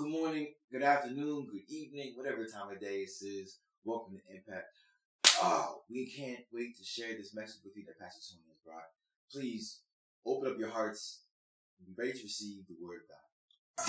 good morning, good afternoon, good evening, whatever time of day it is. Welcome to Impact. Oh, we can't wait to share this message with you that Pastor Tony has brought. Please open up your hearts and be ready to receive the word of God.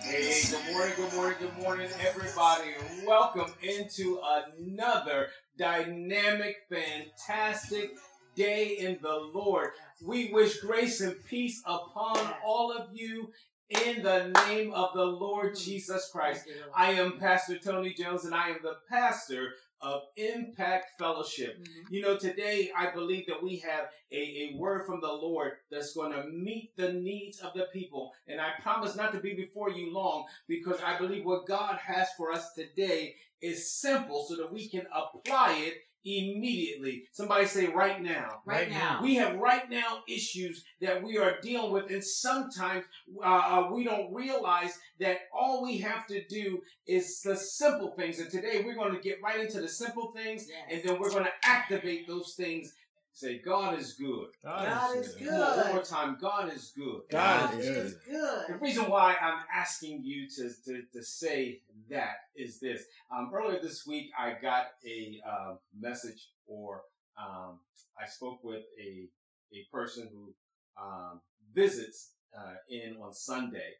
Hey, good morning, good morning, good morning, everybody. and Welcome into another dynamic, fantastic day in the Lord. We wish grace and peace upon all of you in the name of the Lord Jesus Christ. I am Pastor Tony Jones and I am the pastor of Impact Fellowship. Mm-hmm. You know, today I believe that we have a, a word from the Lord that's going to meet the needs of the people. And I promise not to be before you long because I believe what God has for us today is simple so that we can apply it immediately. Somebody say right now. Right now. We have right now issues that we are dealing with, and sometimes uh, uh, we don't realize that all we have to do is the simple things. And today we're going to get right into the simple things, Yes. and then we're going to activate those things. Say, God is good. God is Come on, one more good. time. God is good. God God is is The good. reason why I'm asking you to, to, to say that is this. Um, earlier this week, I got a um message or um, I spoke with a, a person who um, visits uh, in on Sunday.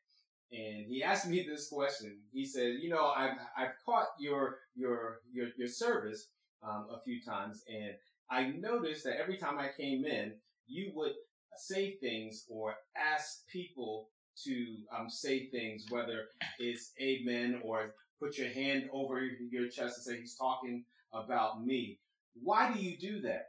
And he asked me this question. He said, "You know, I've I've caught your your your your service um, a few times, and I noticed that every time I came in, you would say things or ask people to um, say things, whether it's amen or put your hand over your chest and say he's talking about me. Why do you do that?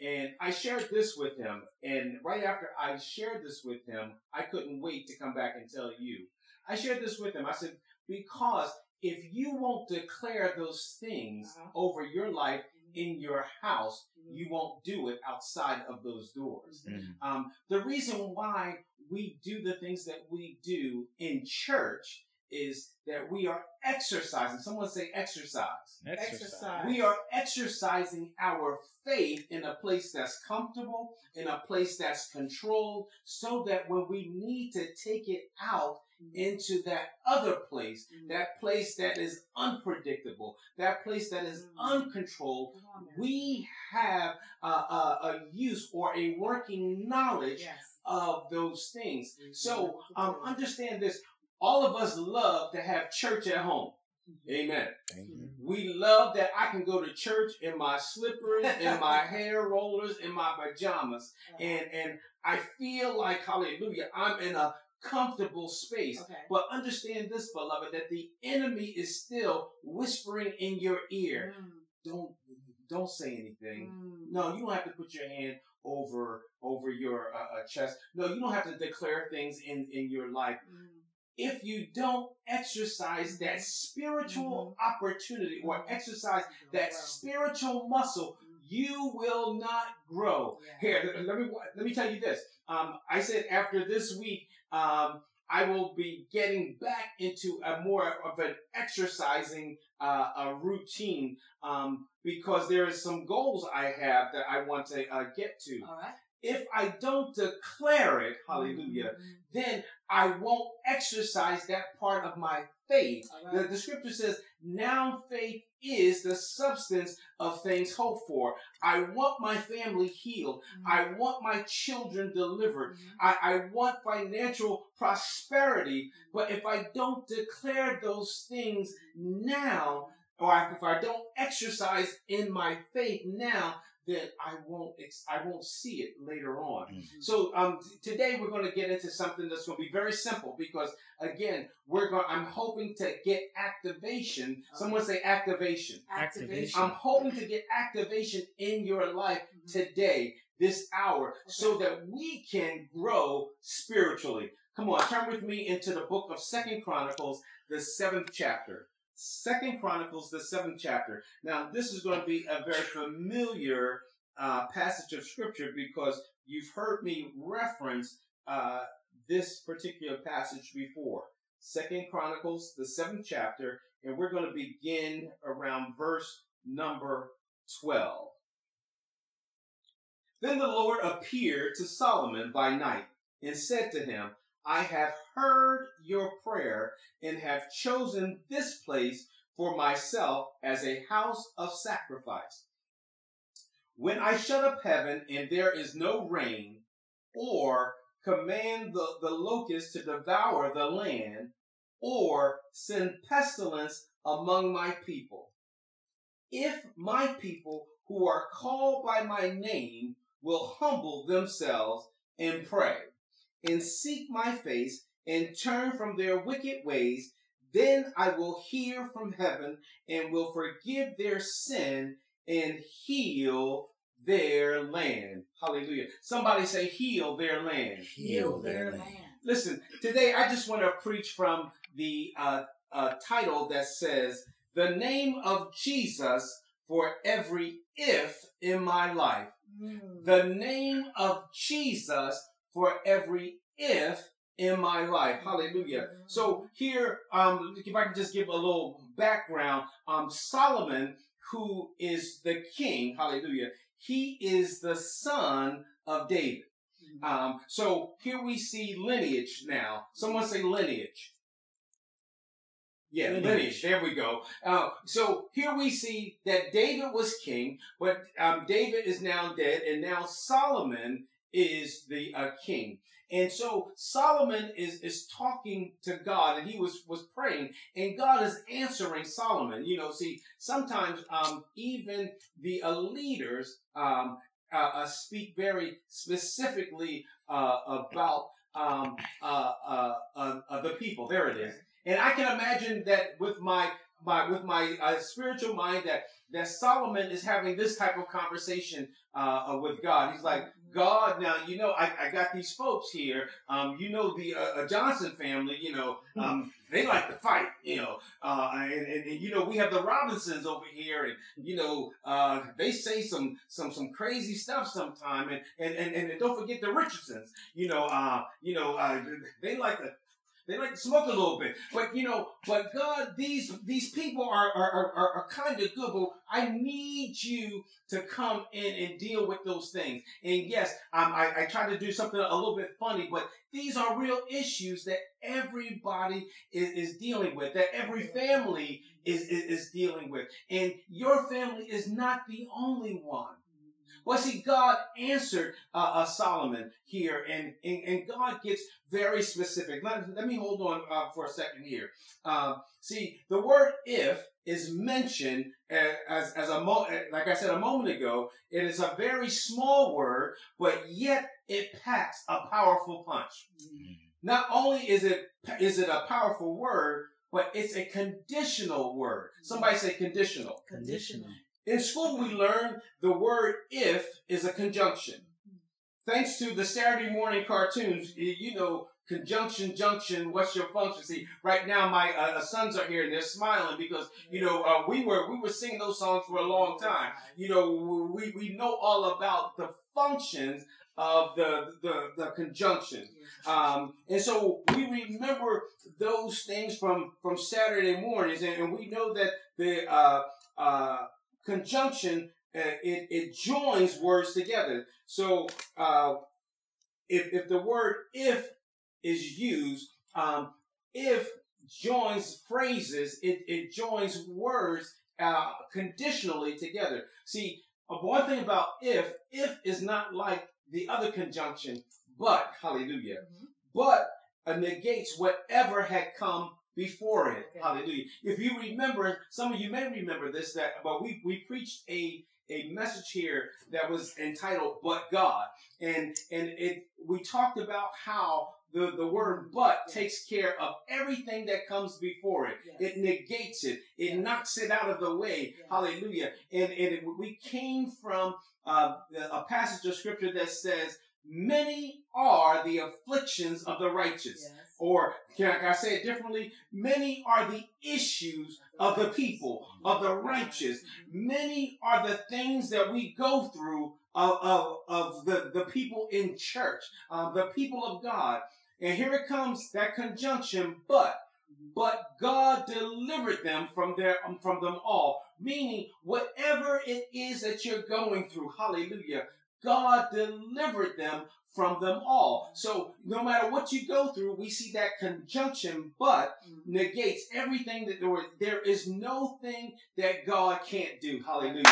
And I shared this with him. And right after I shared this with him, I couldn't wait to come back and tell you. I shared this with him. I said, because if you won't declare those things Uh-huh. over your life in your house, mm-hmm. you won't do it outside of those doors. Mm-hmm. Mm. Um, the reason why we do the things that we do in church is that we are exercising. Someone say exercise. Exercise. We are exercising our faith in a place that's comfortable, in a place that's controlled, so that when we need to take it out into that other place, that place that is unpredictable, that place that is Mm. uncontrolled, on we have a, a, a use or a working knowledge Yes. of those things. Mhm. So um, understand this. All of us love to have church at home. Amen. We love that I can go to church in my slippers, in my hair rollers, in my pajamas, and and I feel like hallelujah, I'm in a comfortable space. okay. But understand this, beloved, that the enemy is still whispering in your ear. Mm. Don't don't say anything. Mm. No, you don't have to put your hand over over your uh, uh, chest. No, you don't have to declare things in in your life Mm. If you don't exercise that spiritual opportunity or Mhm. exercise that Wow. spiritual muscle, Mm. you will not grow. Yeah. Here, let me let me tell you this. Um, I said after this week, um, I will be getting back into a more of an exercising uh, a routine um, because there is some goals I have that I want to uh, get to. All right. If I don't declare it, hallelujah, Mhm. then I won't exercise that part of my faith. All The, the scripture says, now faith is the substance of things hoped for. I want my family healed. I want my children delivered. Mhm. I, I want financial prosperity. But if I don't declare those things now, or if I don't exercise in my faith now, then I won't, ex- I won't see it later on. Mhm. So um, t- today we're going to get into something that's going to be very simple because again we're going. I'm hoping to get activation. Someone say activation. activation. I'm hoping to get activation in your life Mhm. today, this hour, so that we can grow spiritually. Come on, turn with me into the book of Second Chronicles, the seventh chapter. Second Chronicles, the seventh chapter. Now, this is going to be a very familiar uh, passage of scripture because you've heard me reference uh, this particular passage before. Second Chronicles, the seventh chapter, and we're going to begin around verse number 12. Then the Lord appeared to Solomon by night and said to him, I have heard your prayer and have chosen this place for myself as a house of sacrifice. When I shut up heaven and there is no rain, or command the, the locust to devour the land, or send pestilence among my people. If my people who are called by my name will humble themselves and pray and seek my face and turn from their wicked ways, then I will hear from heaven and will forgive their sin and heal their land. Hallelujah. Somebody say, heal their land. Heal their land. Listen, today I just want to preach from the uh, uh, title that says, The Name of Jesus for Every If in My Life. Mm. The name of Jesus for every if in my life. Hallelujah. So here, um, if I can just give a little background, um, Solomon, who is the king, hallelujah, he is the son of David. Um, so here we see lineage now. Someone say lineage. Yeah, lineage. Lineage. There we go. Uh, so here we see that David was king, but um, David is now dead, and now Solomon is the uh, king. And so Solomon is is talking to God, and he was was praying, and God is answering Solomon. You know, see, sometimes um, even the uh, leaders um, uh, uh, speak very specifically uh, about um, uh, uh, the people. There it is. And I can imagine that with my my with my uh, spiritual mind that that Solomon is having this type of conversation uh, uh, with God. He's like, God, now you know I, I got these folks here. Um, you know the uh, uh, Johnson family. You know um, they like to fight. You know, uh, and, and, and you know we have the Robinsons over here, and you know uh, they say some some some crazy stuff sometime. And and and, and don't forget the Richardsons. You know, uh, you know uh, they like to they like to smoke a little bit, but you know, but God, these these people are are are, are, kind of good. But I need you to come in and deal with those things. And yes, um, I I try to do something a little bit funny, but these are real issues that everybody is, is dealing with, that every family is, is is dealing with, and your family is not the only one. Well, see, God answered uh, uh, Solomon here, and, and, and God gets very specific. Let, let me hold on uh, for a second here. Uh, see, the word if is mentioned a- as, as a, mo- like I said a moment ago, it is a very small word, but yet it packs a powerful punch. Not only is it, is it a powerful word, but it's a conditional word. Somebody say conditional. Conditional. In school, we learn the word if is a conjunction. Thanks to the Saturday morning cartoons, you know, conjunction, junction, what's your function? See, right now my uh, uh, sons are here and they're smiling because, you know, uh, we were, we were singing those songs for a long time. You know, we, we know all about the functions of the, the, the conjunction. Um, and so we remember those things from, from Saturday mornings, and, and we know that the uh, uh, conjunction uh, it, it joins words together. So uh, if if the word if is used, um, if joins phrases, it, it joins words uh, conditionally together. See, uh, one thing about if, if is not like the other conjunction, but, hallelujah, Mhm. but uh, negates whatever had come before it. Okay. Hallelujah. If you remember, some of you may remember this, that but we, we preached a a message here that was entitled But God. And and it we talked about how the, the word but takes care of everything that comes before it. Yes. It negates it. It Yes. knocks it out of the way. Yes. Hallelujah. And, and it, we came from uh, a passage of scripture that says, many are the afflictions of the righteous. Or can I, say it differently? Many are the issues of the people, of the righteous. Many are the things that we go through of, of, of the, the people in church, uh, the people of God. And here it comes, that conjunction, but but God delivered them from their from them all. Meaning, whatever it is that you're going through, Hallelujah, God delivered them from them all. So no matter what you go through, we see that conjunction, but Mm-hmm. negates everything that there, there is no thing that God can't do. Hallelujah.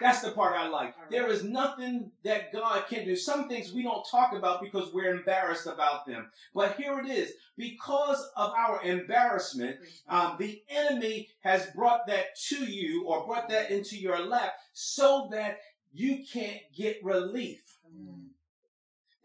That's the part I like. There is nothing that God can do. Some things we don't talk about because we're embarrassed about them. But here it is. Because of our embarrassment, um, the enemy has brought that to you or brought that into your lap so that you can't get relief. Mm.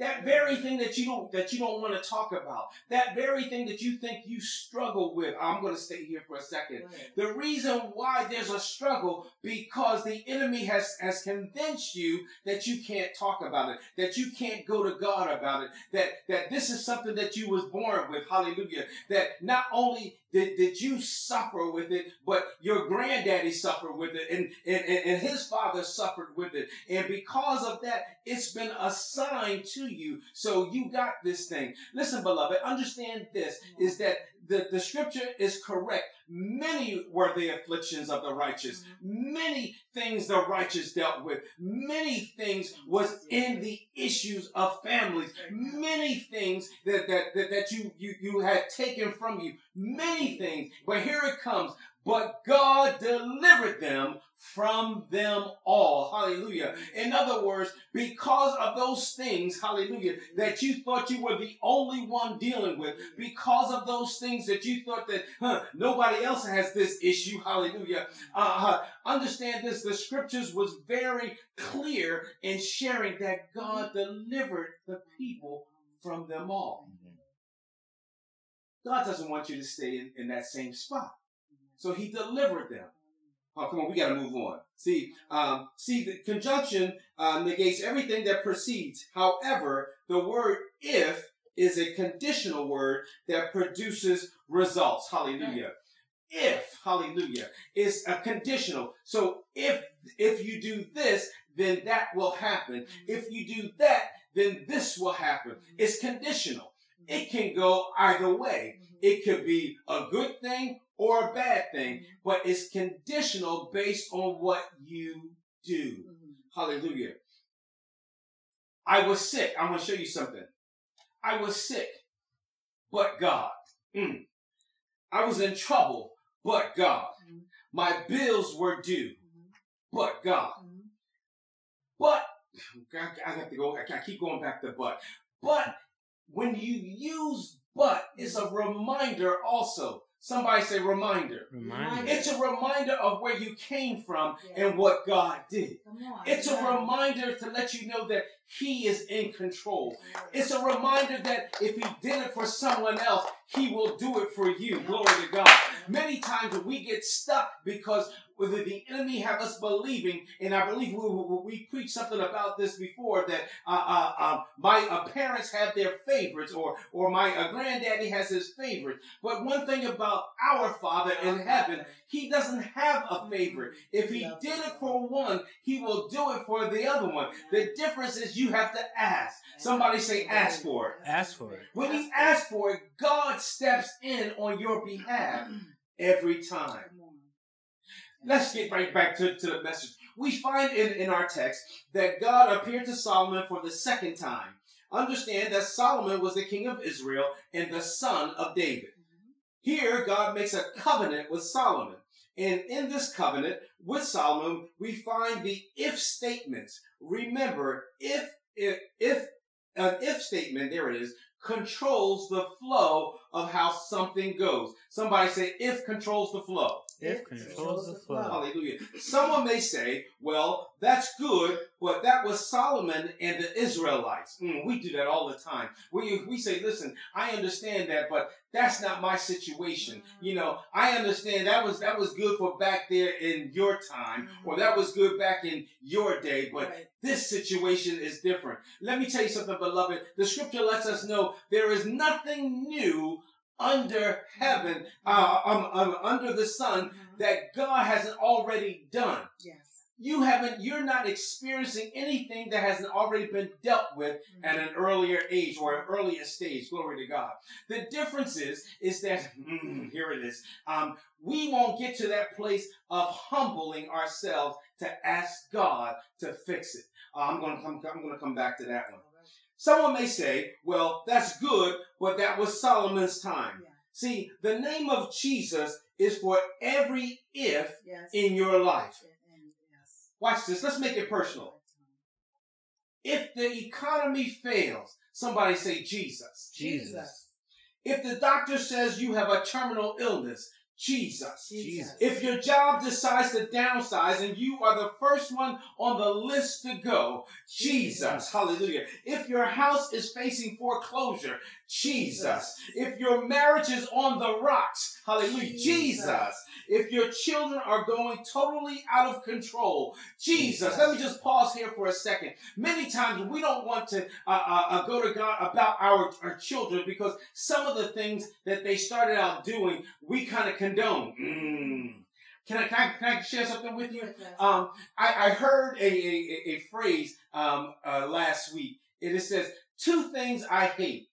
That very thing that you don't that you don't want to talk about. That very thing that you think you struggle with. I'm going to stay here for a second. The reason why there's a struggle because the enemy has has convinced you that you can't talk about it, that you can't go to God about it, that that this is something that you was born with. Hallelujah. That not only did, did you suffer with it, but your granddaddy suffered with it, and, and, and, and his father suffered with it. And because of that, it's been assigned to you. So you got this thing. Listen, beloved, understand this mm-hmm. is that the, the scripture is correct. Many were the afflictions of the righteous. Mm-hmm. Many things the righteous dealt with. Many things mm-hmm. was in the issues of families. Many things that, that, that, that you, you, you had taken from you. Many things. But here it comes. But God delivered them from them all. Hallelujah. In other words, because of those things, hallelujah, that you thought you were the only one dealing with, because of those things that you thought that huh, nobody else has this issue, hallelujah. Uh, understand this, the scriptures was very clear in sharing that God delivered the people from them all. God doesn't want you to stay in, in that same spot. So he delivered them. Oh, come on, we got to move on. See, um, see, the conjunction uh, negates everything that precedes. However, the word if is a conditional word that produces results. Hallelujah. If, hallelujah, is a conditional. So if, if you do this, then that will happen. If you do that, then this will happen. It's conditional. It can go either way. Mm-hmm. It could be a good thing or a bad thing, mm-hmm. but it's conditional based on what you do. Mm-hmm. Hallelujah. I was sick. I'm going to show you something. I was sick, but God. Mm. I was in trouble, but God. My bills were due, but God. But, I have to go, I keep going back to but. But when you use but, it's a reminder also. Somebody say reminder. Reminder. It's a reminder of where you came from and what God did. It's a reminder to let you know that He is in control. It's a reminder that if He did it for someone else, He will do it for you. Glory to God. Many times we get stuck because whether the enemy have us believing, and I believe we, we, we preached something about this before that uh, uh, uh, my uh, parents have their favorites, or or my uh, granddaddy has his favorites. But one thing about our Father in heaven, He doesn't have a favorite. If He did it for one, He will do it for the other one. The difference is you have to ask. Somebody say, ask for it. Ask for it. When you ask for it, God steps in on your behalf every time. Let's get right back to, to the message. We find in, in our text that God appeared to Solomon for the second time. Understand that Solomon was the king of Israel and the son of David. Here, God makes a covenant with Solomon. And in this covenant with Solomon, we find the if statements. Remember, if, if, if, an if statement, there it is, controls the flow of how something goes. Somebody say, if controls the flow. If controls the. Hallelujah. Someone may say, well, that's good, but that was Solomon and the Israelites. Mm, we do that all the time. We, we say, listen, I understand that, but that's not my situation. You know, I understand that was, that was good for back there in your time, or that was good back in your day, but this situation is different. Let me tell you something, beloved. The scripture lets us know there is nothing new under heaven, uh, um, um, under the sun, that God hasn't already done. Yes. you haven't, you're not experiencing anything that hasn't already been dealt with at an earlier age or an earlier stage. Glory to God. The difference is, is that, mm, here it is, um, we won't get to that place of humbling ourselves to ask God to fix it. Uh, I'm going to come, I'm going to come back to that one. Someone may say, well, that's good, but that was Solomon's time. Yeah. See, the name of Jesus is for every if Yes. in your life. Yes. Watch this. Let's make it personal. If the economy fails, somebody say Jesus. Jesus. If the doctor says you have a terminal illness, Jesus. Jesus. If your job decides to downsize and you are the first one on the list to go, Jesus. Hallelujah. If your house is facing foreclosure, Jesus. If your marriage is on the rocks, hallelujah, Jesus. If your children are going totally out of control, Jesus. Let me just pause here for a second. Many times we don't want to uh, uh, uh, go to God about our, our children because some of the things that they started out doing, we kind of condone. Mm. Can I, can I can I share something with you? Um, I, I heard a, a, a phrase um, uh, last week. and It says, two things I hate.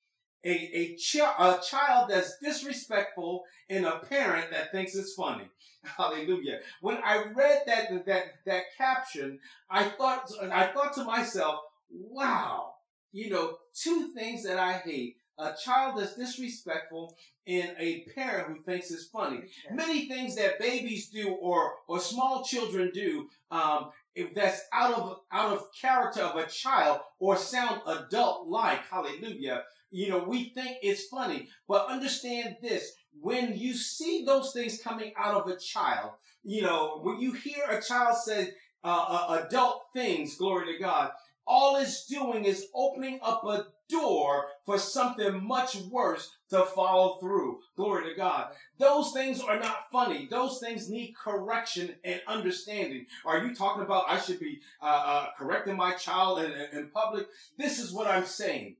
A, a, chi- a child that's disrespectful and a parent that thinks it's funny. Hallelujah. When I read that, that, that caption, I thought, I thought to myself, wow, you know, two things that I hate. A child that's disrespectful and a parent who thinks it's funny many things that babies do or or small children do um if that's out of out of character of a child or sound adult like hallelujah you know we think it's funny but understand this when you see those things coming out of a child you know when you hear a child say uh, uh, adult things glory to god all it's doing is opening up a door for something much worse to follow through. Glory to God. Those things are not funny. Those things need correction and understanding. Are you talking about I should be uh, uh, correcting my child in, in- in public? This is what I'm saying.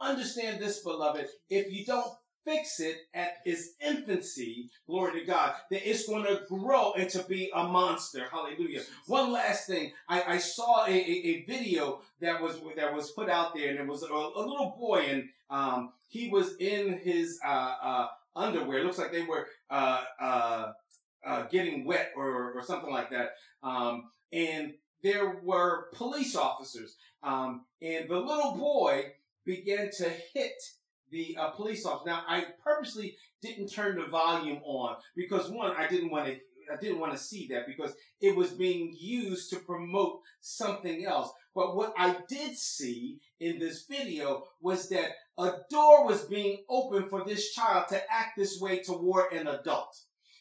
Understand this, beloved. If you don't fix it at its infancy, glory to God, then it's going to grow into be a monster. Hallelujah. One last thing, I, I saw a, a, a video that was that was put out there, and it was a, a little boy, and um, he was in his uh, uh, underwear. It looks like they were uh, uh, uh, getting wet or, or something like that. Um, and there were police officers, um, and the little boy began to hit the uh, police officer. Now, I purposely didn't turn the volume on because one, I didn't want to. I didn't want to see that because it was being used to promote something else. But what I did see in this video was that a door was being opened for this child to act this way toward an adult.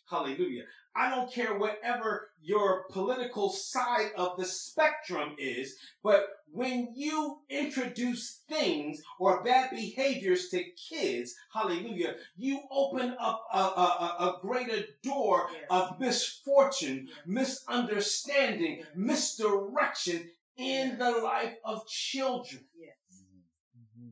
Hallelujah. I don't care whatever your political side of the spectrum is, but when you introduce things or bad behaviors to kids, hallelujah, you open up a, a, a- a greater door Yes. of misfortune, misunderstanding, Yes. misdirection in Yes. the life of children. Yes. Mm-hmm.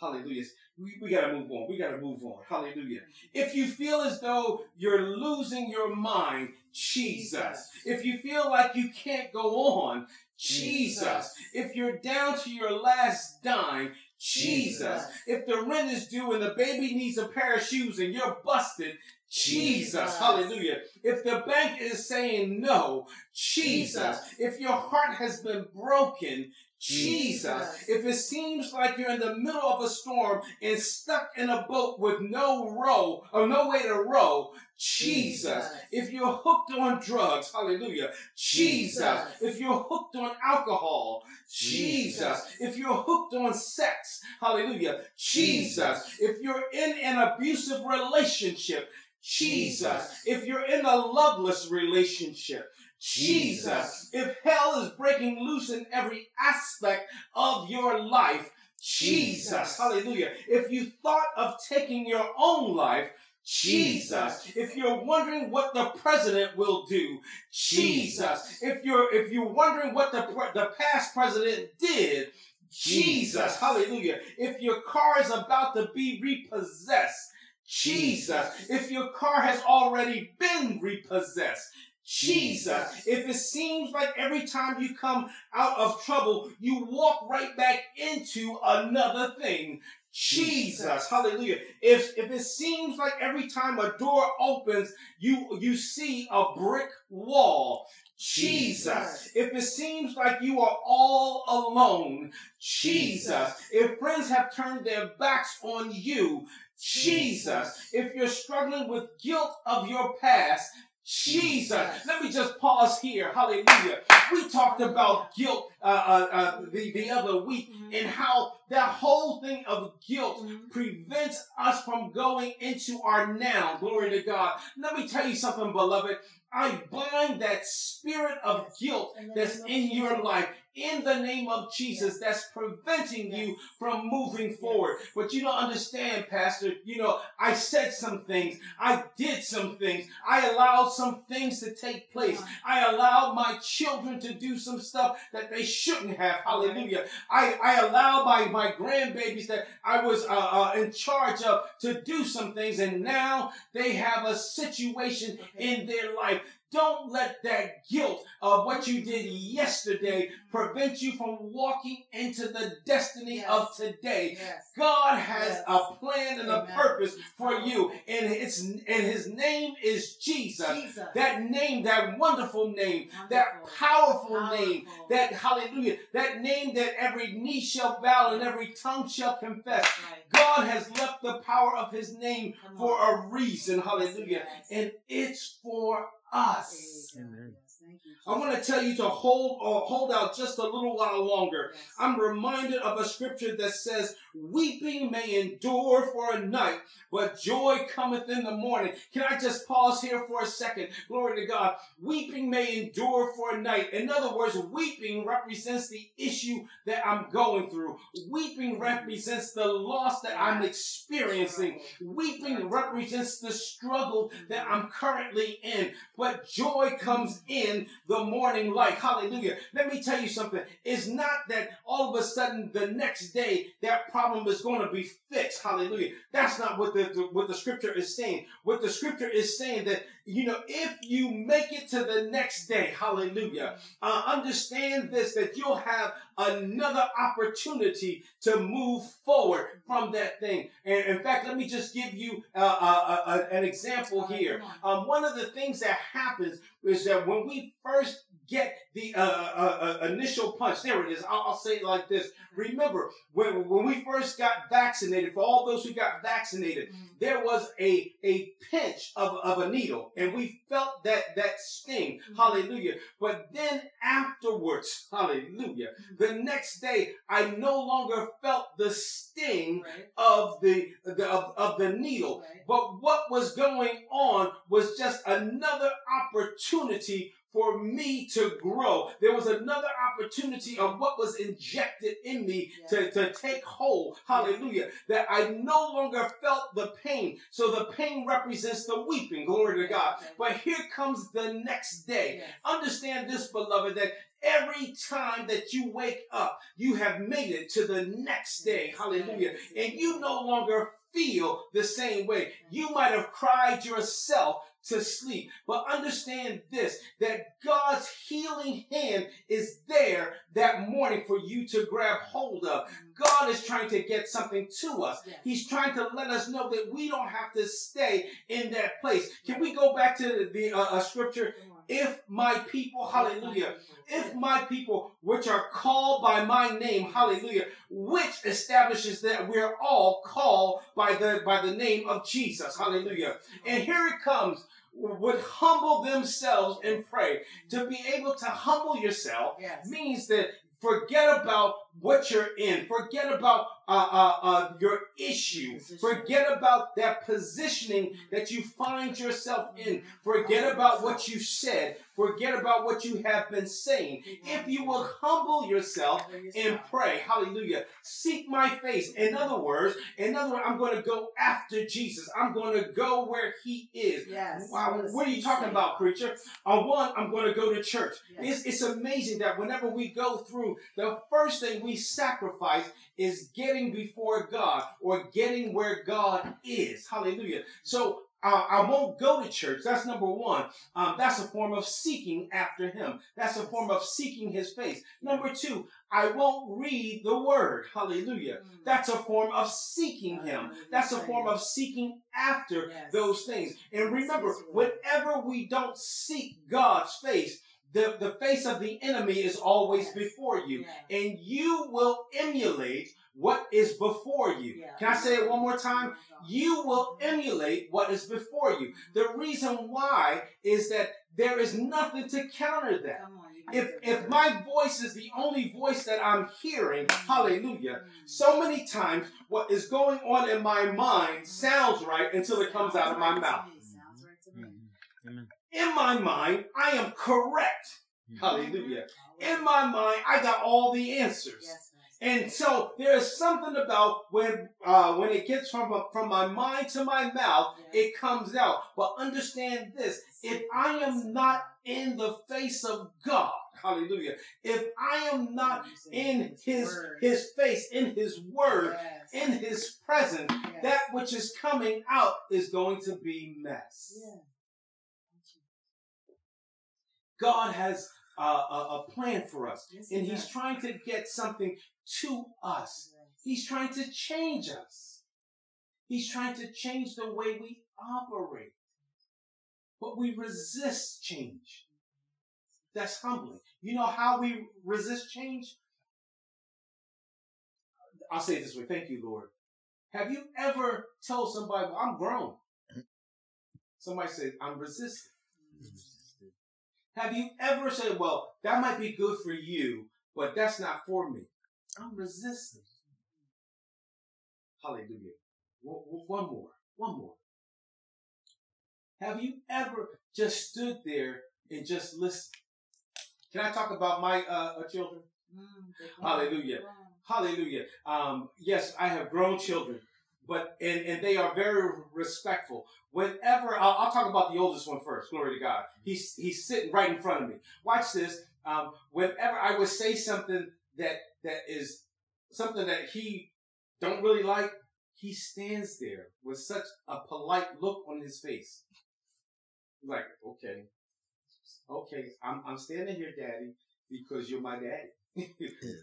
Hallelujah. We, we gotta move on. We gotta move on. Hallelujah. If you feel as though you're losing your mind, Jesus. If you feel like you can't go on, Jesus. If you're down to your last dime, Jesus. Jesus. If the rent is due and the baby needs a pair of shoes and you're busted, Jesus. Jesus. Hallelujah. If the bank is saying no, Jesus. Jesus. If your heart has been broken, Jesus. If it seems like you're in the middle of a storm and stuck in a boat with no row or no way to row, Jesus. Jesus. If you're hooked on drugs, hallelujah, Jesus. Jesus. If you're hooked on alcohol, Jesus. Jesus. If you're hooked on sex, hallelujah, Jesus. If you're in an abusive relationship. Jesus. If you're in a loveless relationship, Jesus. If hell is breaking loose in every aspect of your life, Jesus. Jesus. Hallelujah. If you thought of taking your own life, Jesus. Jesus. If you're wondering what the president will do, Jesus. Jesus. If you're if you're wondering what the the past president did, Jesus. Hallelujah. If your car is about to be repossessed, Jesus. Jesus. If your car has already been repossessed, Jesus. If it seems like every time you come out of trouble, you walk right back into another thing. Jesus. Hallelujah. If if it seems like every time a door opens, you you see a brick wall. Jesus. If it seems like you are all alone, Jesus. If friends have turned their backs on you, Jesus. If you're struggling with guilt of your past, Jesus. Let me just pause here. Hallelujah. We talked about guilt uh, uh, uh, the, the other week mm-hmm. and how that whole thing of guilt mm-hmm. prevents us from going into our now. Glory to God. Let me tell you something, beloved. I bind that spirit of guilt that's in your life in the name of Jesus that's preventing you from moving forward. But you don't understand, Pastor. You know, I said some things. I did some things. I allowed some things to take place. I allowed my children to do some stuff that they shouldn't have. Hallelujah. I, I allowed my, my grandbabies that I was uh, uh, in charge of to do some things. And now they have a situation in their life don't let that guilt of what you did yesterday prevent you from walking into the destiny yes. of today. Yes. God has yes. a plan and Amen. a purpose for you. And it's and his name is Jesus. Jesus. That name, that wonderful name, wonderful. that powerful, powerful, name, that hallelujah, that name that every knee shall bow and every tongue shall confess. Right. God has left the power of his name for a reason. Hallelujah. And it's for us. I want to tell you to hold or uh, hold out just a little while longer. Yes. I'm reminded of a scripture that says, Weeping may endure for a night, but joy cometh in the morning. Can I just pause here for a second? Glory to God. Weeping may endure for a night. In other words, weeping represents the issue that I'm going through. Weeping represents the loss that I'm experiencing. Weeping represents the struggle that I'm currently in. But joy comes in the morning light. Hallelujah. Let me tell you something. It's not that all of a sudden the next day that problem is going to be fixed. Hallelujah. That's not what the, the, what the scripture is saying. What the scripture is saying that you know if you make it to the next day, hallelujah. Uh, understand this that you'll have another opportunity to move forward from that thing. And in fact, let me just give you uh, uh, uh an example here. Um, one of the things that happens is that when we first get the uh, uh, uh, initial punch. There it is. I'll, I'll, say it like this. Remember, when, when we first got vaccinated, for all those who got vaccinated, mm-hmm. there was a, a pinch of, of a needle, and we felt that, that sting. Mm-hmm. Hallelujah. But then afterwards, hallelujah, mm-hmm. the next day, I no longer felt the sting right. of, the, the of, of the needle. Right. But what was going on was just another opportunity for me to grow. There was another opportunity of what was injected in me yeah. to, to take hold. Hallelujah. That I no longer felt the pain. So the pain represents the weeping. Glory to God. But here comes the next day. Understand this, beloved, that Every time that you wake up, you have made it to the next day. Hallelujah. And you no longer feel the same way. You might have cried yourself to sleep. But understand this that God's healing hand is there that morning for you to grab hold of. God is trying to get something to us. Yes. He's trying to let us know that we don't have to stay in that place. Can we go back to the uh, uh, scripture? If my people, hallelujah, if my people, which are called by my name, hallelujah, which establishes that we're all called by the by the name of Jesus, hallelujah. And here it comes would humble themselves and pray. To be able to humble yourself yes. means that forget about what you're in. Forget about uh, uh, uh, your issue. Forget about that positioning that you find yourself in. Forget about what you said. Forget about what you have been saying. If you will humble yourself and pray, hallelujah, seek my face. In other words, in other words, I'm going to go after Jesus. I'm going to go where he is. Yes. Wow, what are you talking about, preacher? On one, I'm going to go to church. Yes. It's, it's amazing that whenever we go through, the first thing we sacrifice is getting before God or getting where God is. Hallelujah. So uh, I won't go to church. That's number one. Um, that's a form of seeking after Him. That's a form of seeking His face. Number two, I won't read the Word. Hallelujah. Mm. That's a form of seeking Him. That's a form of seeking after Yes. those things. And remember, whenever we don't seek God's face, the, the face of the enemy is always Yes. before you. Yeah. And you will emulate what is before you. Yeah. Can I say it one more time? You will emulate what is before you. Mm-hmm. The reason why is that there is nothing to counter that. Come on, If if my voice is the only voice that I'm hearing, mm-hmm. hallelujah. Mm. So many times what is going on in my mind sounds right until it comes out of my mouth. Sounds right to me. Amen. In my mind, I am correct. Mhm. Hallelujah. Mhm. In my mind, I got all the answers. Yes, And so there is something about when uh, when it gets from from my mind to my mouth, Yeah. it comes out. But understand this: if I am not in the face of God, Hallelujah! If I am not in His His face, in His Word, Yes. in His presence, Yes. that which is coming out is going to be mess. Yeah. God has uh, a, a plan for us, Yes, and He's does. trying to get something to us. Yes. He's trying to change us. He's trying to change the way we operate. But we resist change. That's humbling. You know how we resist change? I'll say it this way. Thank you, Lord. Have you ever told somebody, well, I'm grown? Somebody said, I'm resisting. Have you ever said, well, that might be good for you, but that's not for me? I'm resistant. Hallelujah. One more. One more. Have you ever just stood there and just listened? Can I talk about my uh, uh, children? Mm. Hallelujah. Hallelujah. Um, yes, I have grown children, but and, and they are very respectful. Whenever I'll, I'll talk about the oldest one first. Glory to God. He's he's sitting right in front of me. Watch this. Um, whenever I would say something that that is something that he don't really like, he stands there with such a polite look on his face. Like, okay, okay, I'm I'm standing here, Daddy, because you're my daddy.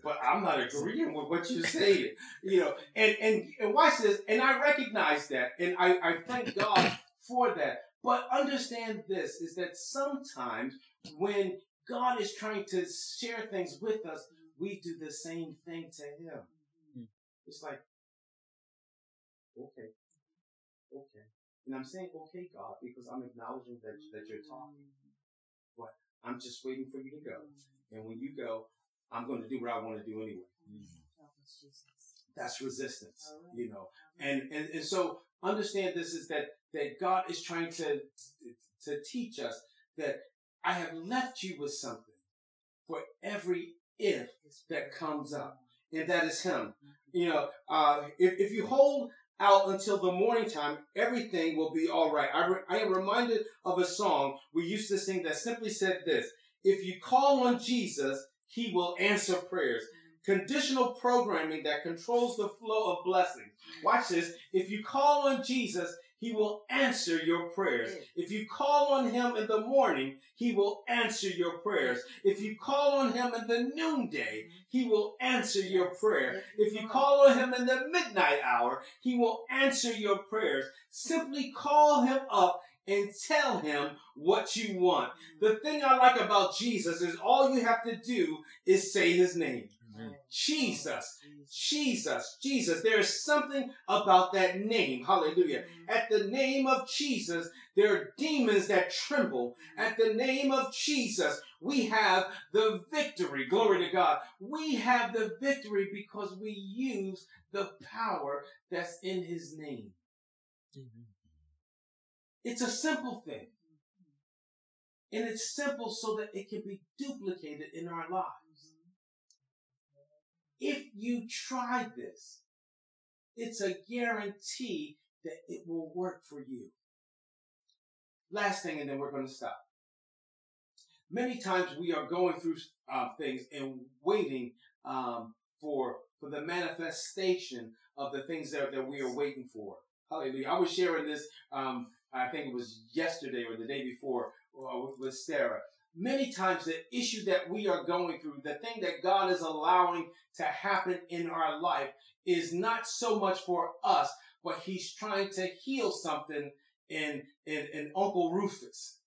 But I'm not agreeing with what you're saying, you know. And and and watch this. And I recognize that, and I I thank God for that. But understand this is that sometimes when God is trying to share things with us, we do the same thing to Him. Mm. It's like, okay, okay, and I'm saying okay, God, because I'm acknowledging that that you're talking. But I'm just waiting for you to go, and when you go, I'm going to do what I want to do anyway. Mm-hmm. Help us, Jesus. That's resistance, All right. you know. And, and and so understand this is that that God is trying to to teach us that I have left you with something for every if that comes up, mm-hmm. and that is Him. Mm-hmm. You know, uh, if if you hold out until the morning time, everything will be all right. I, re- I am reminded of a song we used to sing that simply said this: If you call on Jesus, He will answer prayers conditional programming that controls the flow of blessings. Watch this. If you call on Jesus, he will answer your prayers. If you call on him in the morning, he will answer your prayers. If you call on him in the noonday, he will answer your prayer. If you call on him in the midnight hour, he will answer your prayers. Simply call him up and tell him what you want. The thing I like about Jesus is all you have to do is say his name. Amen. Jesus, Jesus, Jesus. There is something about that name. Hallelujah. At the name of Jesus, there are demons that tremble. At the name of Jesus, we have the victory. Glory to God. We have the victory because we use the power that's in his name. Amen. It's a simple thing. And it's simple so that it can be duplicated in our lives. If you try this, it's a guarantee that it will work for you. Last thing, and then we're going to stop. Many times we are going through uh, things and waiting um, for for the manifestation of the things that, that we are waiting for. Hallelujah. I was sharing this, um, I think it was yesterday or the day before uh, with, with Sarah. Many times the issue that we are going through, the thing that God is allowing to happen in our life is not so much for us, but he's trying to heal something in, in, in Uncle Rufus.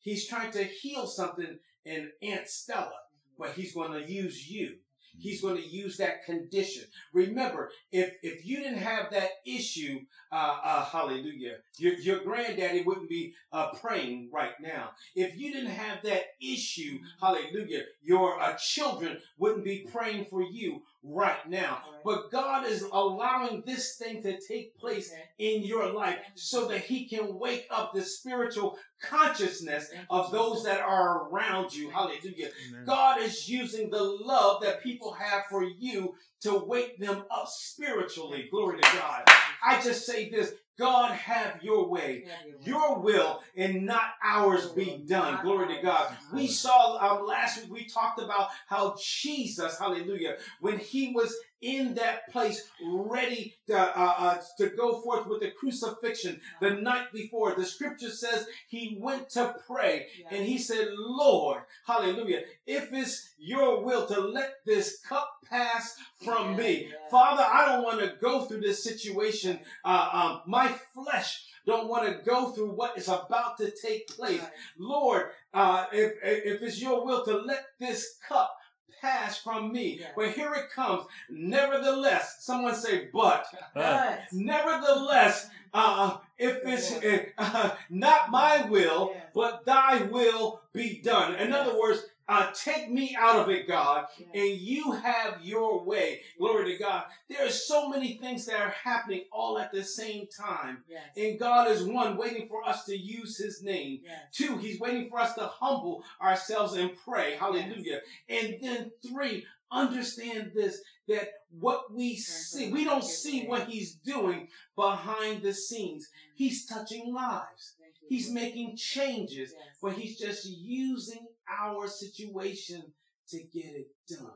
He's trying to heal something in Aunt Stella, but he's going to use you. He's going to use that condition. Remember, if if you didn't have that issue, uh, uh, hallelujah, your, your granddaddy wouldn't be uh, praying right now. If you didn't have that issue, hallelujah, your uh, children wouldn't be praying for you right now. But God is allowing this thing to take place in your life so that He can wake up the spiritual consciousness of those that are around you. Hallelujah. Amen. God is using the love that people have for you to wake them up spiritually. Glory to God. I just say this God, have your way. Your will and not ours be done. Glory to God. We saw um, last week, we talked about how Jesus, hallelujah, when he was in that place ready to, uh, uh, to go forth with the crucifixion the night before, the scripture says he went to pray and he said, Lord, hallelujah, if it's your will to let this cup pass from me, Father, I don't want to go through this situation. Uh, um, my flesh don't want to go through what is about to take place. Lord, uh, if, if it's your will to let this cup pass from me, Yes. but here it comes. Nevertheless, someone say, but. But Nevertheless, uh, if it's uh, not my will, Yes. but thy will be done. In other words, uh, take me out of it, God, and you have your way. Glory to God. There are so many things that are happening all at the same time. Yes. And God is one, waiting for us to use his name. Yes. Two, he's waiting for us to humble ourselves and pray. Hallelujah. And then three, understand this that what we see, we don't see what he's doing behind the scenes. He's touching lives, he's making changes, but he's just using our situation to get it done.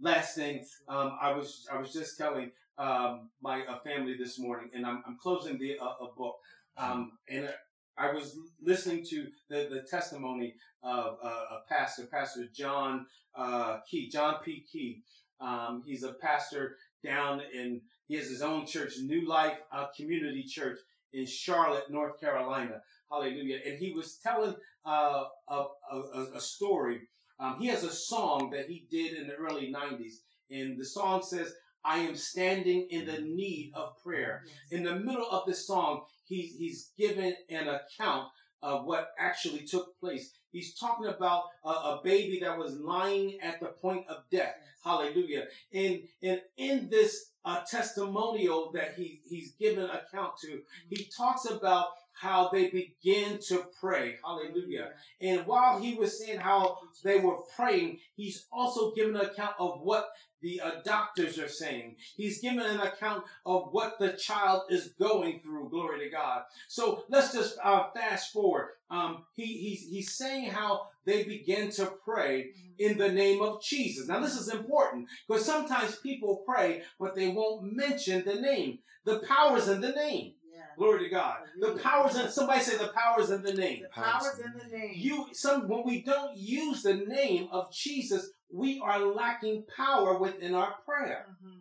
Last thing, um, I was I was just telling um, my uh, family this morning, and I'm, I'm closing the uh, a book, um, and I was listening to the, the testimony of uh, a pastor, Pastor John uh, Kee, John P. Kee. Um, he's a pastor down in he has his own church, New Life uh, Community Church in Charlotte, North Carolina. Hallelujah! And he was telling uh, a, a, a story. Um, he has a song that he did in the early '90s, and the song says, "I am standing in the need of prayer." Yes. in the middle of the song, he, he's given an account of what actually took place. He's talking about a, a baby that was lying at the point of death. Hallelujah. And, and in this uh, testimonial that he, he's given account to, he talks about how they begin to pray. Hallelujah. And while he was saying how they were praying, he's also given an account of what the uh, doctors are saying. He's given an account of what the child is going through. Glory to God. So let's just uh, fast forward. Um, he, he's, he's saying how they begin to pray in the name of Jesus. Now, this is important because sometimes people pray, but they won't mention the name. The power's in the name. Glory to God. The power's in, somebody say the power's in the name. The power's in the name. You some when we don't use the name of Jesus, we are lacking power within our prayer. Mhm.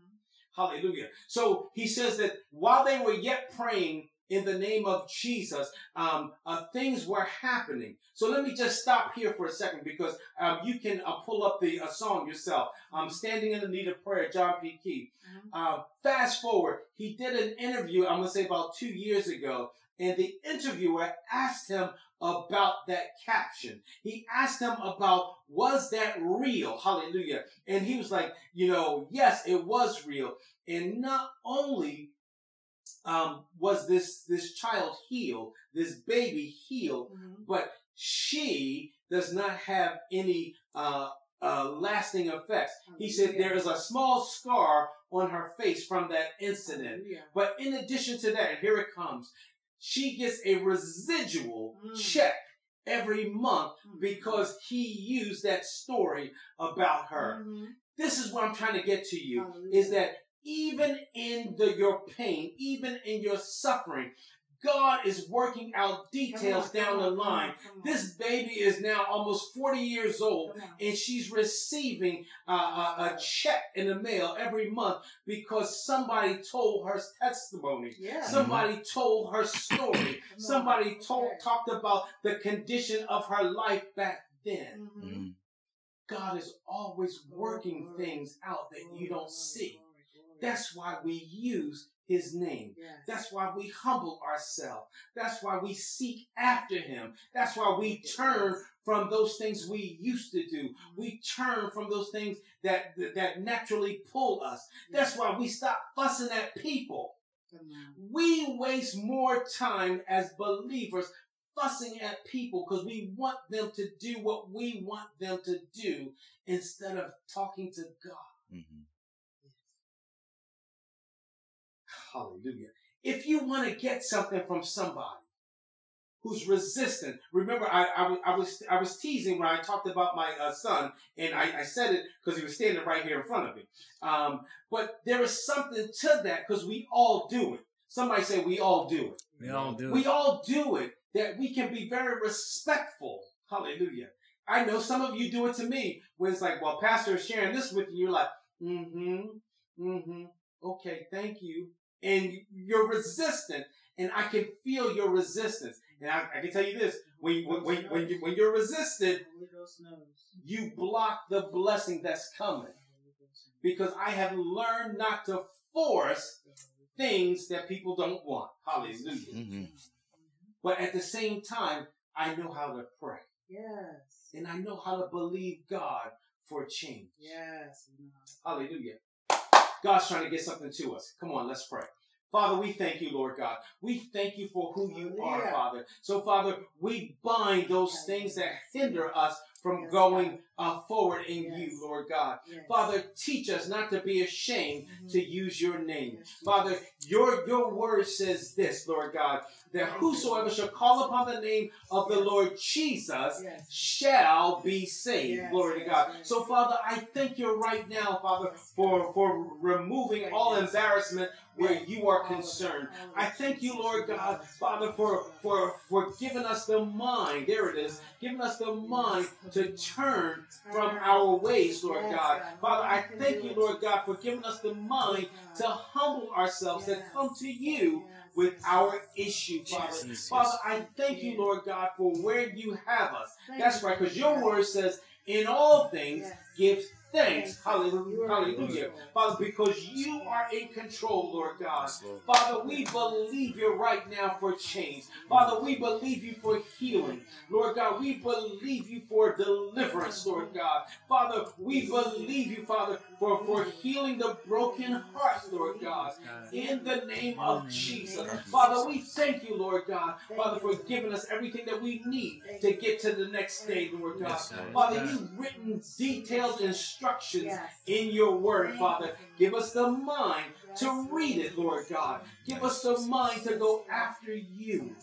Hallelujah. So he says that while they were yet praying in the name of Jesus, um, uh, things were happening. So let me just stop here for a second because um, you can uh, pull up the uh, song yourself. I'm standing in the need of prayer, John P. Kee. Mhm. Uh, fast forward, he did an interview, I'm going to say about two years ago, and the interviewer asked him about that caption. He asked him about, was that real? Hallelujah. And he was like, you know, yes, it was real. And not only um, was this, this child healed, this baby healed, Mhm. but she does not have any uh, uh, lasting effects. He said there is a small scar on her face from that incident. Hallelujah. But in addition to that, here it comes. She gets a residual Mm. check every month because he used that story about her. Mhm. This is what I'm trying to get to you Hallelujah. is that even in the, your pain, even in your suffering, God is working out details on, down the on, come line. on, come on. This baby is now almost 40 years old and she's receiving uh, a, a check in the mail every month because somebody told her testimony. Yeah. Somebody told her story. Somebody told Okay. talked about the condition of her life back then. Mhm. Mhm. God is always working things out that you don't see. Glory, glory. That's why we use his name. Yes. That's why we humble ourselves. That's why we seek after him. That's why we turn from those things we used to do. We turn from those things that that naturally pull us. That's why we stop fussing at people. We waste more time as believers fussing at people because we want them to do what we want them to do instead of talking to God. Mhm. Hallelujah. If you want to get something from somebody who's resistant, remember I, I, was- I was I was teasing when I talked about my uh, son, and I, I said it because he was standing right here in front of me. Um, but there is something to that because we all do it. Somebody say we all do it. We all do We it. all do it. That we can be very respectful. Hallelujah. I know some of you do it to me when it's like, well, pastor is sharing this with you. You're like, mm-hmm, mm-hmm. Okay, thank you. And you're resistant, and I can feel your resistance. And I, I can tell you this: when when when, when, you, when you're resisted, Holy Ghost knows. you block the blessing that's coming. Holy Ghost knows. Because I have learned not to force things that people don't want. Hallelujah. Mhm. But at the same time, I know how to pray. Yes. And I know how to believe God for change. Yes. Hallelujah. God's trying to get something to us. Come on, let's pray. Father, we thank you, Lord God. We thank you for who you are, Father. So, Father, we bind those things that hinder us from Yes, going uh, forward in Yes. you, Lord God. Yes. Father, teach us not to be ashamed Mhm. to use your name. Father, your your word says this, Lord God, that whosoever shall call upon the name of the Lord Jesus shall be saved. Glory to God. So, Father, I thank you right now, Father, for, for removing all embarrassment where you are All of it. concerned. I thank you, Lord God, Father, for, for, for giving us the mind, there it is, giving us the mind to turn from our ways, Lord God. God. Father, I thank you. Lord God, for giving us the mind to humble ourselves, to come to you with our issue, Father. Jesus. Father, I thank you, Lord God, for where you have us. Thank That's right, because your word says, in all things, Yes. give Thank thanks. you. You Hallelujah. Hallelujah. Father, because you are in control, Lord God. Father, we believe you right now for change. Father, we believe you for healing. Lord God, we believe you for deliverance, Lord God. Father, we believe you, Father, for, for healing the broken hearts, Lord God. God. In the name of Jesus. Father, we thank you, Lord God. Father, for giving us everything that we need to get to the next stage, Lord God. Yes, Father, you've written detailed instructions in your word, Father. Give us the mind to read it, Lord God. Give us the mind to go after you.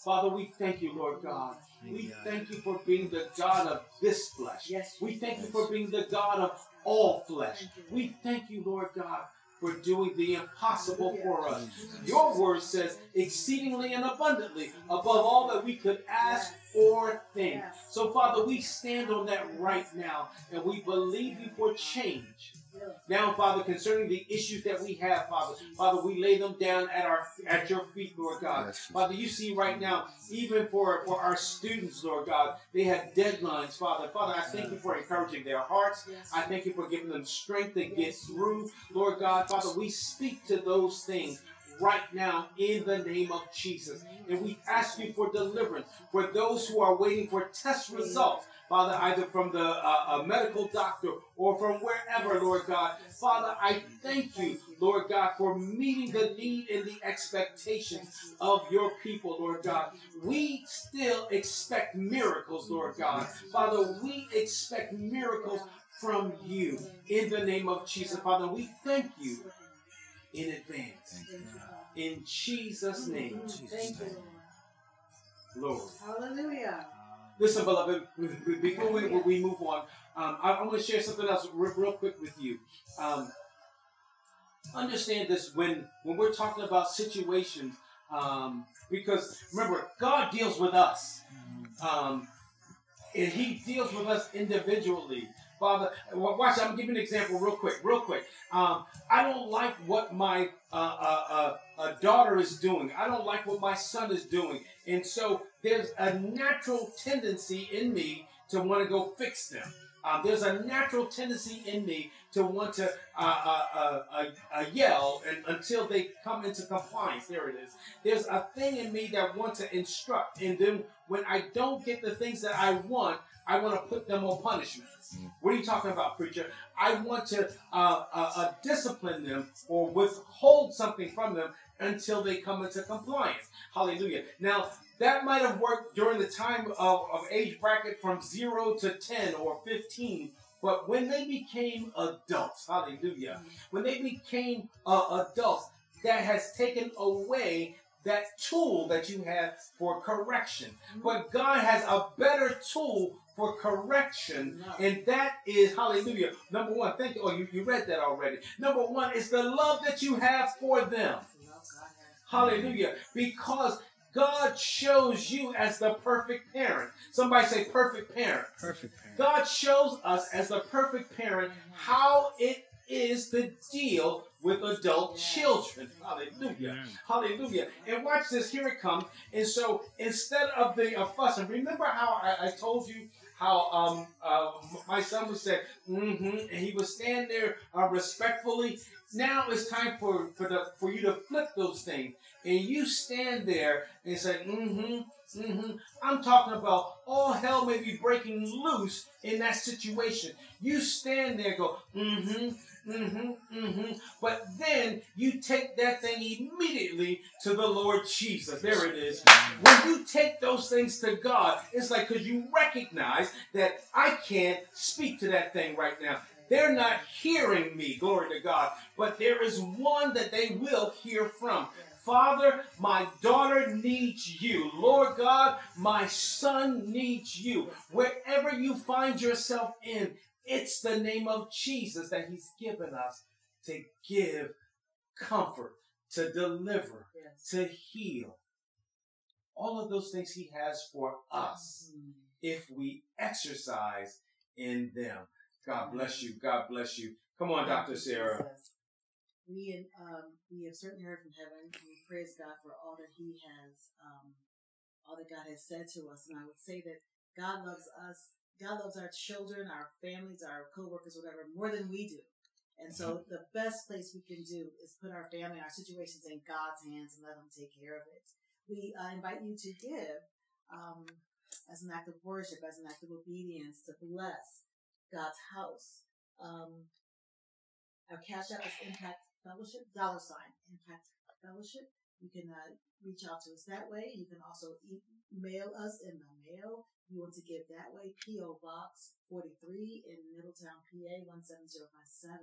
Yes, Lord. Father, we thank you, Lord God. We thank you for being the God of this flesh. Yes. We thank you for being the God of all flesh. We thank you, Lord God, for doing the impossible for us. Your word says exceedingly and abundantly above all that we could ask or think. So, Father, we stand on that right now and we believe you for change. Yes. Now, Father, concerning the issues that we have, Father, Father, we lay them down at our at your feet, Lord God. Yes, Father, you see right now, even for, for our students, Lord God, they have deadlines, Father. Father, I thank you for encouraging their hearts. I thank you for giving them strength to get through, Lord God. Father, we speak to those things right now in the name of Jesus. And we ask you for deliverance for those who are waiting for test results. Father, either from the uh, a medical doctor or from wherever, Lord God. Father, I thank you, Lord God, for meeting the need and the expectations of your people, Lord God. We still expect miracles, Lord God. Father, we expect miracles from you in the name of Jesus. Father, we thank you in advance. You, In Jesus' name. Thank you, Lord. Hallelujah. Listen, beloved, before we, we move on, um, I, I want to share something else real, real quick with you. Um, understand this when when we're talking about situations, um, because remember, God deals with us, um, and He deals with us individually. Father, watch. I'm giving an example real quick, real quick. Um, I don't like what my uh, uh, uh, daughter is doing. I don't like what my son is doing, and so there's a natural tendency in me to want to go fix them. Um, there's a natural tendency in me to want to uh, uh, uh, yell and, until they come into compliance. There it is. There's a thing in me that wants to instruct, and then when I don't get the things that I want, I want to put them on punishment. What are you talking about, preacher? I want to uh, uh, uh, discipline them or withhold something from them until they come into compliance. Hallelujah. Now, that might have worked during the time of, of age bracket from 0 to 10 or 15. But when they became adults, hallelujah, when they became uh, adults, that has taken away that tool that you have for correction. Mm. But God has a better tool for correction. And that is, hallelujah. Number one, thank you. Oh, you, you read that already. Number one is the love that you have for them. Hallelujah. Because God shows you as the perfect parent. Somebody say perfect parent. Perfect parent. God shows us as the perfect parent how it is to deal with adult children. Hallelujah. Hallelujah. And watch this. Here it comes. And so instead of the uh, fuss, and remember how I, I told you how um, uh, my son would say, mm-hmm, and he would stand there uh, respectfully. Now it's time for for the for you to flip those things, and you stand there and say, mm-hmm, mm-hmm. I'm talking about all hell may be breaking loose in that situation. You stand there, go, mm-hmm. Mm-hmm, mm-hmm. But then you take that thing immediately to the Lord Jesus. There it is. When you take those things to God, it's like because you recognize that I can't speak to that thing right now. They're not hearing me, glory to God, but there is one that they will hear from. Father, my daughter needs you. Lord God, my son needs you. Wherever you find yourself in, it's the name of Jesus that He's given us to give comfort, to deliver, yes. to heal. All of those things He has for us mm-hmm. if we exercise in them. God bless you. God bless you. Come on, Dr. Sarah. We, um, we have certainly heard from heaven. We praise God for all that He has, um, all that God has said to us. And I would say that God loves us God loves our children, our families, our co-workers, whatever, more than we do. And so mm-hmm. the best place we can do is put our family, our situations in God's hands and let Him take care of it. We uh, invite you to give um, as an act of worship, as an act of obedience to bless God's house. Um, our cash app is Impact Fellowship, dollar sign Impact Fellowship. You can uh, reach out to us that way. You can also email us in the mail you want to give that way, P.O. Box 43 in Middletown, PA 17057.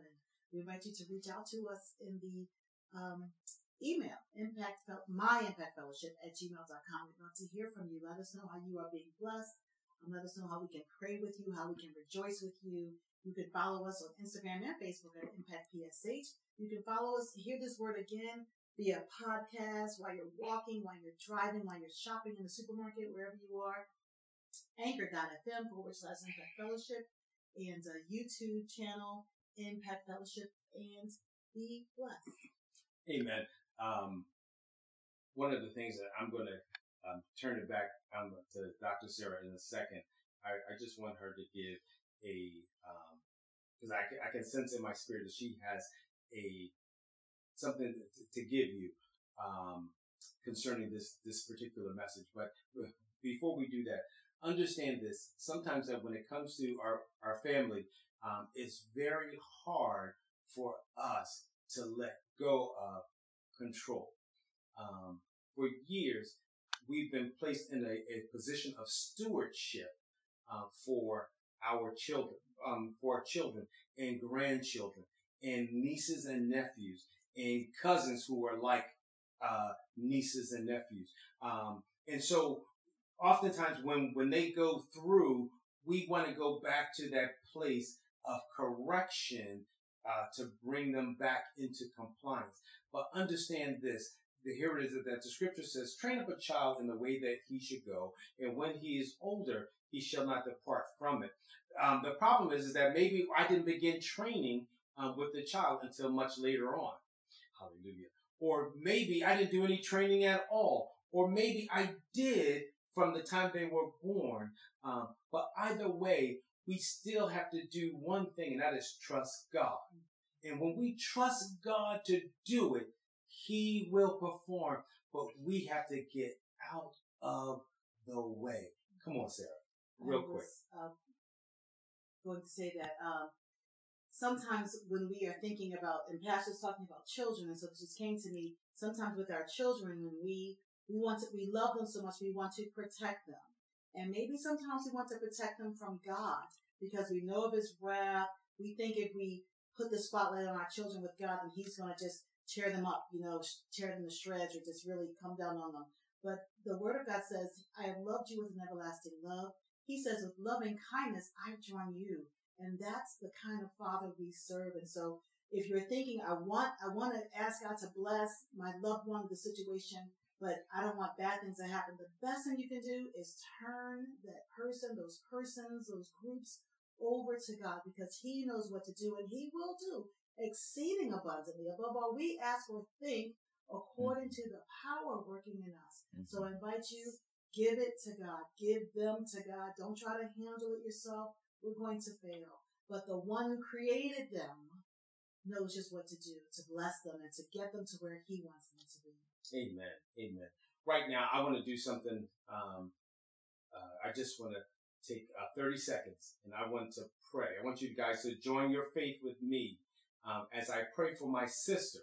We invite you to reach out to us in the um, email, impact, my impact fellowship at gmail.com. We'd love to hear from you. Let us know how you are being blessed. Um, let us know how we can pray with you, how we can rejoice with you. You can follow us on Instagram and Facebook at Impact PSH. You can follow us, hear this word again via podcast while you're walking, while you're driving, while you're shopping in the supermarket, wherever you are anchor.fm forward slash impact fellowship and a YouTube channel, Impact Fellowship, and be blessed. Amen. Um, one of the things that I'm going to um, turn it back um, to Dr. Sarah in a second. I, I just want her to give a, because um, I, I can sense in my spirit that she has a something to, to give you um, concerning this this particular message. But before we do that, understand this. Sometimes that when it comes to our, our family, um, it's very hard for us to let go of control. Um, for years, we've been placed in a, a position of stewardship uh, for our children, um, for our children and grandchildren, and nieces and nephews, and cousins who are like uh, nieces and nephews. Um, and so oftentimes when when they go through, we want to go back to that place of correction uh, to bring them back into compliance. But understand this. Here it is that the scripture says, train up a child in the way that he should go. And when he is older, he shall not depart from it. Um, the problem is, is that maybe I didn't begin training um, with the child until much later on. Hallelujah. Or maybe I didn't do any training at all. Or maybe I did from the time they were born. Um, but either way, we still have to do one thing, and that is trust God. And when we trust God to do it, He will perform. But we have to get out of the way. Come on, Sarah, real I was, quick. Uh, going to say that um, sometimes when we are thinking about, and Pastor's talking about children, and so it just came to me. Sometimes with our children, when we we want to, we love them so much, we want to protect them, and maybe sometimes we want to protect them from God because we know of His wrath. We think if we put the spotlight on our children with God, then He's going to just tear them up, you know, tear them to shreds, or just really come down on them. But the Word of God says, "I have loved you with an everlasting love." He says, "With loving kindness, I've drawn you." And that's the kind of father we serve. And so if you're thinking, I want, I want to ask God to bless my loved one, the situation, but I don't want bad things to happen. The best thing you can do is turn that person, those persons, those groups over to God because he knows what to do and he will do exceeding abundantly above all we ask or think according to the power working in us. Mm-hmm. So I invite you, give it to God, give them to God. Don't try to handle it yourself we're going to fail. But the one who created them knows just what to do to bless them and to get them to where he wants them to be. Amen. Amen. Right now, I want to do something. Um, uh, I just want to take uh, 30 seconds and I want to pray. I want you guys to join your faith with me um, as I pray for my sister.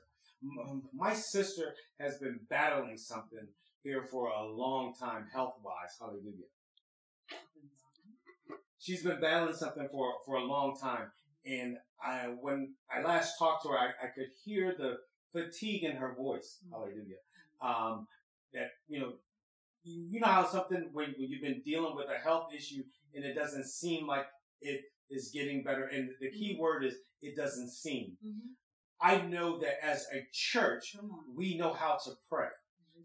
My sister has been battling something here for a long time, health wise. Hallelujah. She's been battling something for, for a long time. And I, when I last talked to her, I, I could hear the fatigue in her voice. Hallelujah. Um, that, you know, you, know how something, when, when you've been dealing with a health issue and it doesn't seem like it is getting better. And the key word is it doesn't seem. Mm-hmm. I know that as a church, we know how to pray.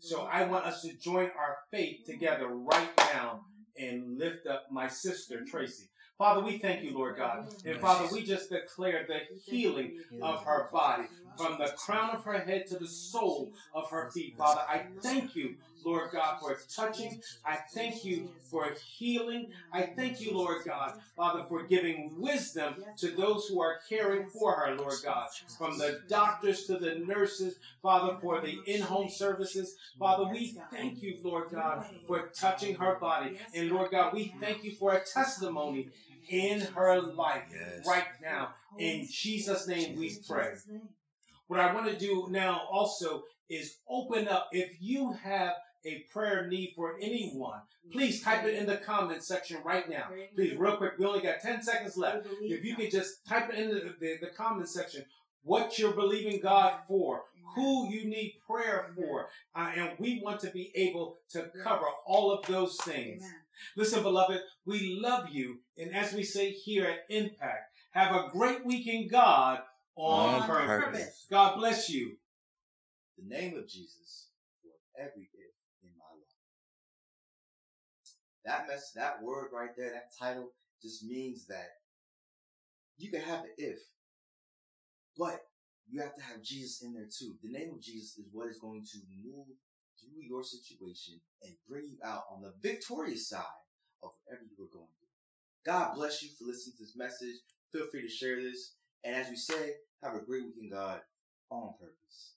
So I want us to join our faith together right now and lift up my sister, Tracy. Father, we thank you, Lord God. And Father, we just declare the healing of her body from the crown of her head to the sole of her feet. Father, I thank you, Lord God, for touching. I thank you for healing. I thank you, Lord God, Father, for giving wisdom to those who are caring for her, Lord God, from the doctors to the nurses, Father, for the in-home services. Father, we thank you, Lord God, for touching her body. And Lord God, we thank you for a testimony in her life Yes. right now. In Jesus' name we pray. What I want to do now also is open up. If you have a prayer need for anyone, please type it in the comment section right now. Please, real quick. We only got 10 seconds left. If you could just type it in the, the, the comment section what you're believing God for, who you need prayer for, uh, and we want to be able to cover all of those things. Listen, beloved, we love you. And as we say here at Impact, have a great week in God on, On purpose. purpose. God bless you. The name of Jesus for every if in my life. That mess, that word right there, that title just means that you can have the if, but you have to have Jesus in there too. The name of Jesus is what is going to move through your situation and bring you out on the victorious side of whatever you are going through. God bless you for listening to this message. Feel free to share this. And as we say, have a great week in God on purpose.